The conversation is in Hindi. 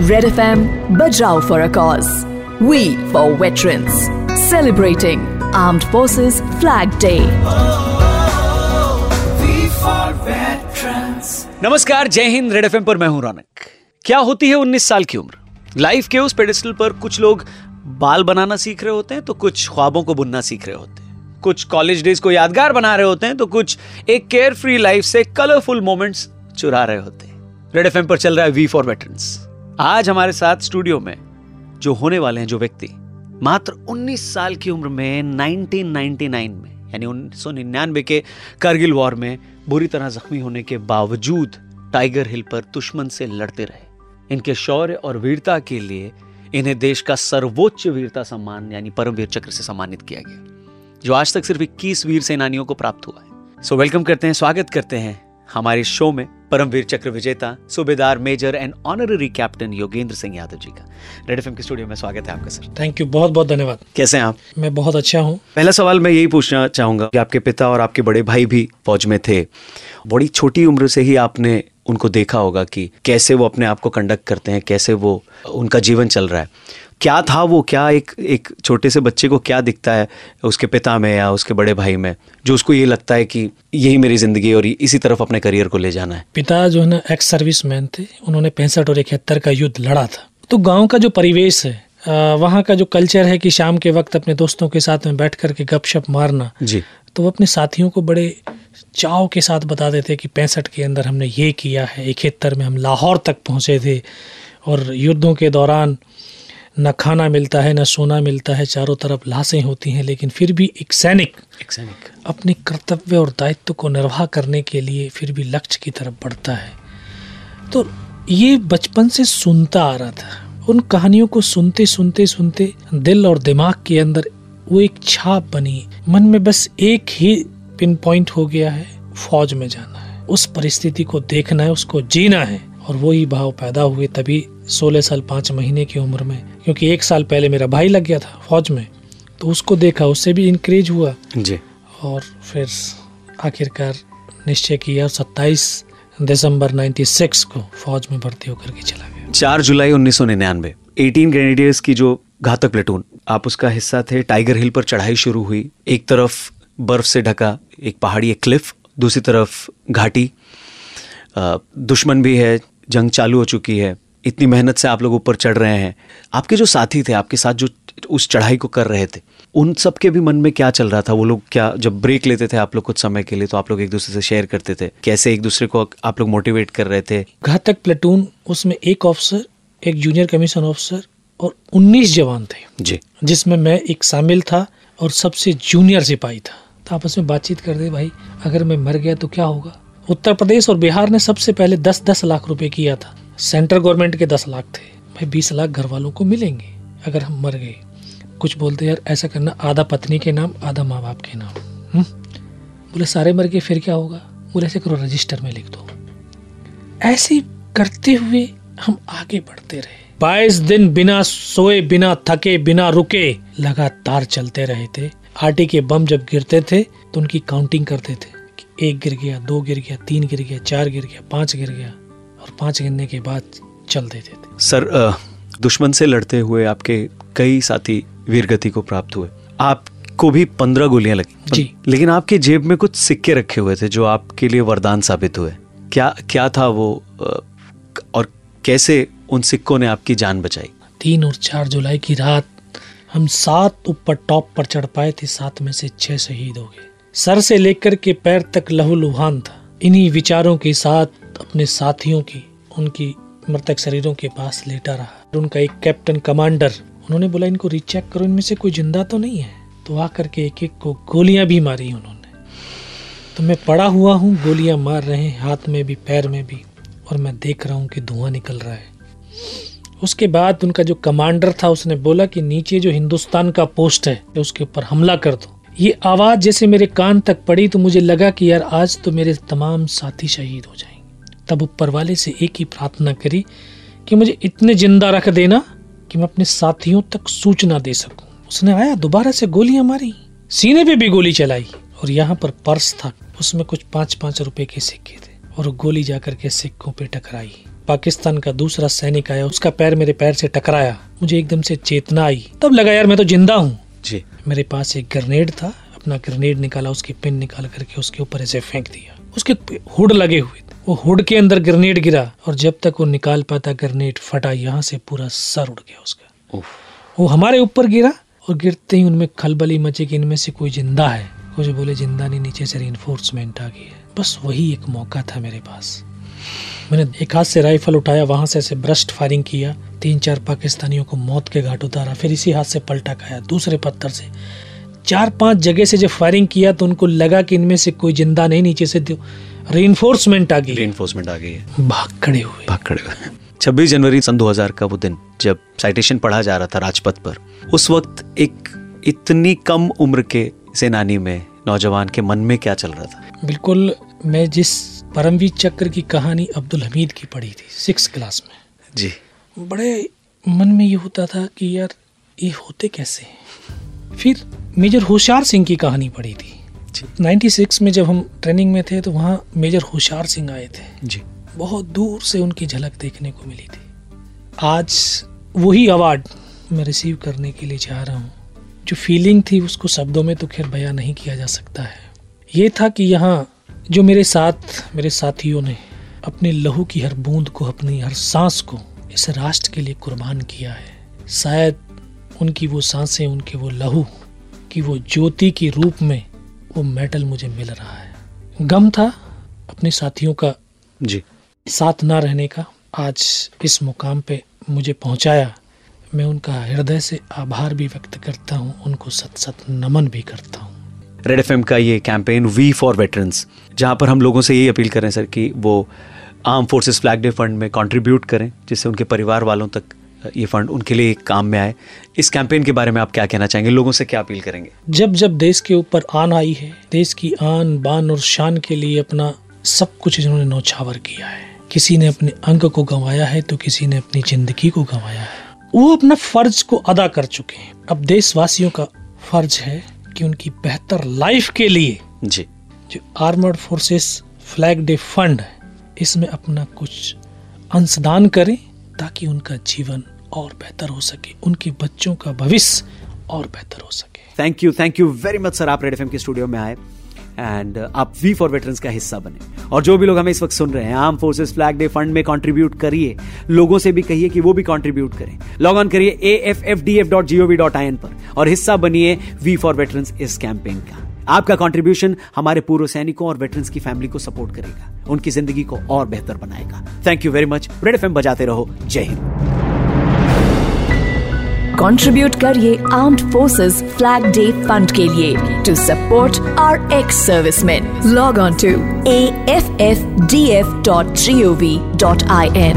Red FM Bajrao for a cause. We for veterans. Celebrating Armed Forces Flag Day. नमस्कार, जय हिंद रेड एफएम पर मैं हूँ रौनक क्या होती है 19 साल की उम्र लाइफ के उस पेडिस्टल पर कुछ लोग बाल बनाना सीख रहे होते हैं तो कुछ ख्वाबों को बुनना सीख रहे होते हैं कुछ कॉलेज डेज़ को यादगार बना रहे होते हैं तो कुछ एक केयर फ्री लाइफ से कलरफुल मोमेंट्स चुरा रहे होते हैं रेड एफएम पर चल रहा है वी फॉर वेटरन्स आज हमारे साथ स्टूडियो में जो होने वाले हैं जो व्यक्ति मात्र 19 साल की उम्र में 1999 में यानी 1999 के करगिल वॉर में बुरी तरह जख्मी होने के बावजूद टाइगर हिल पर दुश्मन से लड़ते रहे। इनके शौर्य और वीरता के लिए इन्हें देश का सर्वोच्च वीरता सम्मान यानी परमवीर चक्र से सम्मानित किया गया जो आज तक सिर्फ़ 21 वीर सेनानियों को प्राप्त हुआ है। सो so, वेलकम करते हैं स्वागत करते हैं हमारे शो में। परमवीर चक्र विजेता Subedar major and honorary captain Yogendra Singh Yadav ji का। रेड एफएम के स्टूडियो में स्वागत है आपका सर। थैंक यू बहुत बहुत धन्यवाद। कैसे हैं आप? मैं बहुत अच्छा हूँ। पहला सवाल मैं यही पूछना चाहूँगा कि आपके पिता और आपके बड़े भाई भी फौज में थे। बड़ी छोटी उम्र से ही आपने उनको देखा होगा कि कैसे वो अपने आप को कंडक्ट करते हैं कैसे वो उनका जीवन चल रहा है। क्या था वो? क्या एक एक छोटे से बच्चे को क्या दिखता है उसके पिता में या उसके बड़े भाई में जो उसको ये लगता है कि यही मेरी ज़िंदगी और इसी तरफ़ अपने करियर को ले जाना है? पिता जो है ना एक्स सर्विस मैन थे उन्होंने पैंसठ और इकहत्तर का युद्ध लड़ा था। तो गाँव का जो परिवेश है वहाँ का जो कल्चर है कि शाम के वक्त अपने दोस्तों के साथ में बैठ करके गपशप मारना जी। तो वो अपने साथियों को बड़े चाव के साथ बता देते कि पैंसठ के अंदर हमने ये किया है इकहत्तर में हम लाहौर तक पहुँचे थे और युद्धों के दौरान न खाना मिलता है न सोना मिलता है चारों तरफ़ लाशें होती हैं लेकिन फिर भी एक सैनिक एक सैनिक। अपने कर्तव्य और दायित्व को निर्वाह करने के लिए फिर भी लक्ष्य की तरफ़ बढ़ता है। तो ये बचपन से सुनता आ रहा था। उन कहानियों को सुनते सुनते सुनते दिल और दिमाग के अंदर वो एक छाप बनी। मन में बस एक ही पिन पॉइंट हो गया है फौज में जाना है। उस परिस्थिति को देखना है उसको जीना है और वही भाव पैदा हुए तभी सोलह साल पाँच महीने की उम्र में क्योंकि एक साल पहले मेरा भाई लग गया था फौज में तो उसको देखा उससे भी इंक्रेज हुआ। जी। और फिर आखिरकार निश्चय किया और सत्ताईस दिसंबर 96 को फौज में भर्ती होकर के चला गया। चार जुलाई उन्नीस सौ निन्यानवे एटीन ग्रेनेडियर्स की जो घातक प्लेटून आप उसका हिस्सा थे टाइगर हिल पर चढ़ाई शुरू हुई। एक तरफ़ बर्फ़ से ढका एक पहाड़ी एक क्लिफ दूसरी तरफ़ घाटी। दुश्मन भी है जंग चालू हो चुकी है। इतनी मेहनत से आप लोग ऊपर चढ़ रहे हैं। आपके जो साथी थे आपके साथ जो उस चढ़ाई को कर रहे थे उन सब के भी मन में क्या चल रहा था? वो लोग क्या जब ब्रेक लेते थे आप लोग कुछ समय के लिए तो आप लोग एक दूसरे से शेयर करते थे? कैसे एक दूसरे को आप लोग मोटिवेट कर रहे थे? घातक प्लेटून उसमें एक ऑफिसर एक जूनियर कमीशन ऑफिसर और 19 जवान थे। जी। जिसमें मैं एक शामिल था और सबसे जूनियर सिपाही था। तो आपस में बातचीत कर दे भाई अगर मैं मर गया तो क्या होगा? उत्तर प्रदेश और बिहार ने सबसे पहले दस दस लाख रुपए किया था। सेंट्रल गवर्नमेंट के दस लाख थे। भाई, बीस लाख घर वालों को मिलेंगे अगर हम मर गए। कुछ बोलते यार, ऐसा करना, आधा पत्नी के नाम, आधा माँ बाप के नाम। हुँ? बोले, सारे मर गए, फिर क्या होगा? बोले, ऐसे करो, रजिस्टर में लिख दो। ऐसे करते हुए हम आगे बढ़ते रहे। बाईस दिन बिना सोए, बिना थके, बिना रुके लगातार चलते रहे थे। आटे के बम जब गिरते थे तो उनकी काउंटिंग करते थे कि एक गिर गया, दो गिर गया, तीन गिर गया, चार गिर गया, पाँच गिर गया। और पाँच गिरने के बाद चल देते थे। सर दुश्मन से लड़ते हुए आपके कई साथी वीरगति को प्राप्त हुए। आपको भी पंद्रह गोलियाँ लगी। जी। लेकिन आपके जेब में कुछ सिक्के रखे हुए थे जो आपके लिए वरदान साबित हुए। क्या क्या था वो और कैसे उन सिक्कों ने आपकी जान बचाई? तीन और चार जुलाई की रात हम सात ऊपर टॉप पर चढ़ पाए थे सात में से छह शहीद हो गए। सर से लेकर के पैर तक लहू लुहान था। इन्हीं विचारों के साथ अपने साथियों की, उनकी मृतक शरीरों के पास लेटा रहा। उनका एक कैप्टन कमांडर, उन्होंने बोला, इनको रिचेक करो, इनमें से कोई ज़िंदा तो नहीं है? तो आकर के एक एक को गोलियाँ भी मारी उन्होंने। तो मैं पड़ा हुआ हूँ, गोलियाँ मार रहे हैं, हाथ में भी, पैर में भी, और मैं देख रहा हूँ कि धुआँ निकल रहा है। उसके बाद उनका जो कमांडर था, उसने बोला कि नीचे जो हिंदुस्तान का पोस्ट है उसके ऊपर हमला कर दो। ये आवाज़ जैसे मेरे कान तक पड़ी तो मुझे लगा कि यार आज तो मेरे तमाम साथी शहीद हो जाएँगे। तब ऊपर वाले से एक ही प्रार्थना करी कि मुझे इतने ज़िंदा रख देना कि मैं अपने साथियों तक सूचना दे सकूँ। उसने आया दोबारा से गोलियाँ मारी। सीने पे भी गोली चलाई और यहाँ पर पर्स था। उसमें कुछ पाँच पाँच रुपए के सिक्के थे और गोली जाकर के सिक्कों पे टकराई। पाकिस्तान का दूसरा सैनिक आया उसका पैर मेरे पैर से टकराया। मुझे एकदम से चेतना आई। तब लगा यार मैं तो ज़िंदा हूँ। जी। मेरे पास एक ग्रेनेड था अपना ग्रेनेड निकाला उसकी पिन निकाल करके उसके ऊपर ऐसे फेंक दिया। उसके हुड लगे हुए वो हुड के अंदर ग्रेनेड गिरा और जब तक वो निकाल पाता ग्रेनेड फटा यहाँ से पूरा सर उड़ गया उसका। वो हमारे ऊपर गिरा और गिरते ही उनमें खलबली मची कि इनमें से कोई ज़िंदा है। कुछ बोले ज़िंदा नहीं नीचे से रिइंफोर्समेंट आ गई है। बस वही एक मौका था मेरे पास। मैंने एक हाथ से राइफल उठाया वहाँ से ऐसे ब्रस्ट फायरिंग किया। तीन चार पाकिस्तानियों को मौत के घाट उतारा फिर इसी हाथ से पलटा खाया दूसरे पत्थर से। चार पाँच जगह से जब फायरिंग किया तो उनको लगा कि इनमें से कोई ज़िंदा नहीं नीचे से रिइंफोर्समेंट आ गई। Reinforcement आ गई है। भाग खड़े हुए। भाग खड़े हुए। छब्बीस जनवरी सन 2000 का वो दिन जब साइटेशन पढ़ा जा रहा था राजपथ पर उस वक्त एक इतनी कम उम्र के सेनानी में नौजवान के मन में क्या चल रहा था? बिल्कुल मैं जिस परमवीर चक्र की कहानी अब्दुल हमीद की पढ़ी थी सिक्स क्लास में। जी। बड़े मन में ये होता था कि यार ये होते कैसे हैं? फिर मेजर होशियार सिंह की कहानी पढ़ी थी। जी। 96 में जब हम ट्रेनिंग में थे तो वहाँ मेजर होशियार सिंह आए थे। जी। बहुत दूर से उनकी झलक देखने को मिली थी। आज वही अवार्ड मैं रिसीव करने के लिए जा रहा हूँ। जो फीलिंग थी उसको शब्दों में तो खैर बयां नहीं किया जा सकता है। ये था कि यहाँ जो मेरे साथ मेरे साथियों ने अपने लहू की हर बूंद को अपनी हर सांस को इस राष्ट्र के लिए कुर्बान किया है। शायद उनकी वो साँसें उनके वो लहू की वो ज्योति के रूप में वो मेडल मुझे मिल रहा है। गम था अपने साथियों का। जी। साथ ना रहने का आज इस मुकाम पे मुझे पहुँचाया। मैं उनका हृदय से आभार भी व्यक्त करता हूँ उनको सत सत नमन भी करता हूँ। रेड एफ़एम का ये कैंपेन वी फॉर वेटरन्स जहाँ पर हम लोगों से यही अपील करें सर कि वो arm forces flag day fund में कंट्रीब्यूट करें जिससे उनके परिवार वालों तक ये फंड उनके लिए काम में आए। इस कैंपेन के बारे में आप क्या कहना चाहेंगे? लोगों से क्या अपील करेंगे? जब जब देश के ऊपर आन आई है देश की आन बान और शान के लिए अपना सब कुछ जिन्होंने नौछावर किया है। किसी ने अपने अंग को गंवाया है तो किसी ने अपनी ज़िंदगी को गंवाया है। वो अपना फ़र्ज़ को अदा कर चुके हैं। अब देशवासियों का फ़र्ज़ है कि उनकी बेहतर लाइफ के लिए जी। जो armoured forces flag day fund है इसमें अपना कुछ अंशदान करें ताकि उनका जीवन और बेहतर हो सके, उनके बच्चों का भविष्य और बेहतर हो सके। Thank you thank you very much sir आप रेड एफ़ के स्टूडियो में आए एंड आप वी फॉर वेटरन्स का हिस्सा बने। और जो भी लोग हमें इस वक्त सुन रहे हैं arm forces flag day fund में कंट्रीब्यूट करिए। लोगों से भी कहिए कि वो भी कंट्रीब्यूट करें। लॉग ऑन करिए A F F D F dot G O V dot I N पर। और हिस्सा बनिए वी फॉर वेटरन्स इस कैंपेन का। आपका कंट्रीब्यूशन हमारे पूर्व सैनिकों और वेटरन्स की फैमिली को सपोर्ट करेगा, उनकी ज़िंदगी को और बेहतर बनाएगा। Thank you very much red F बजाते रहो। जय हिंद। कंट्रीब्यूट करिए armed forces flag day fund के लिए to support our ex service man log on to A F F D F dot G O V dot I N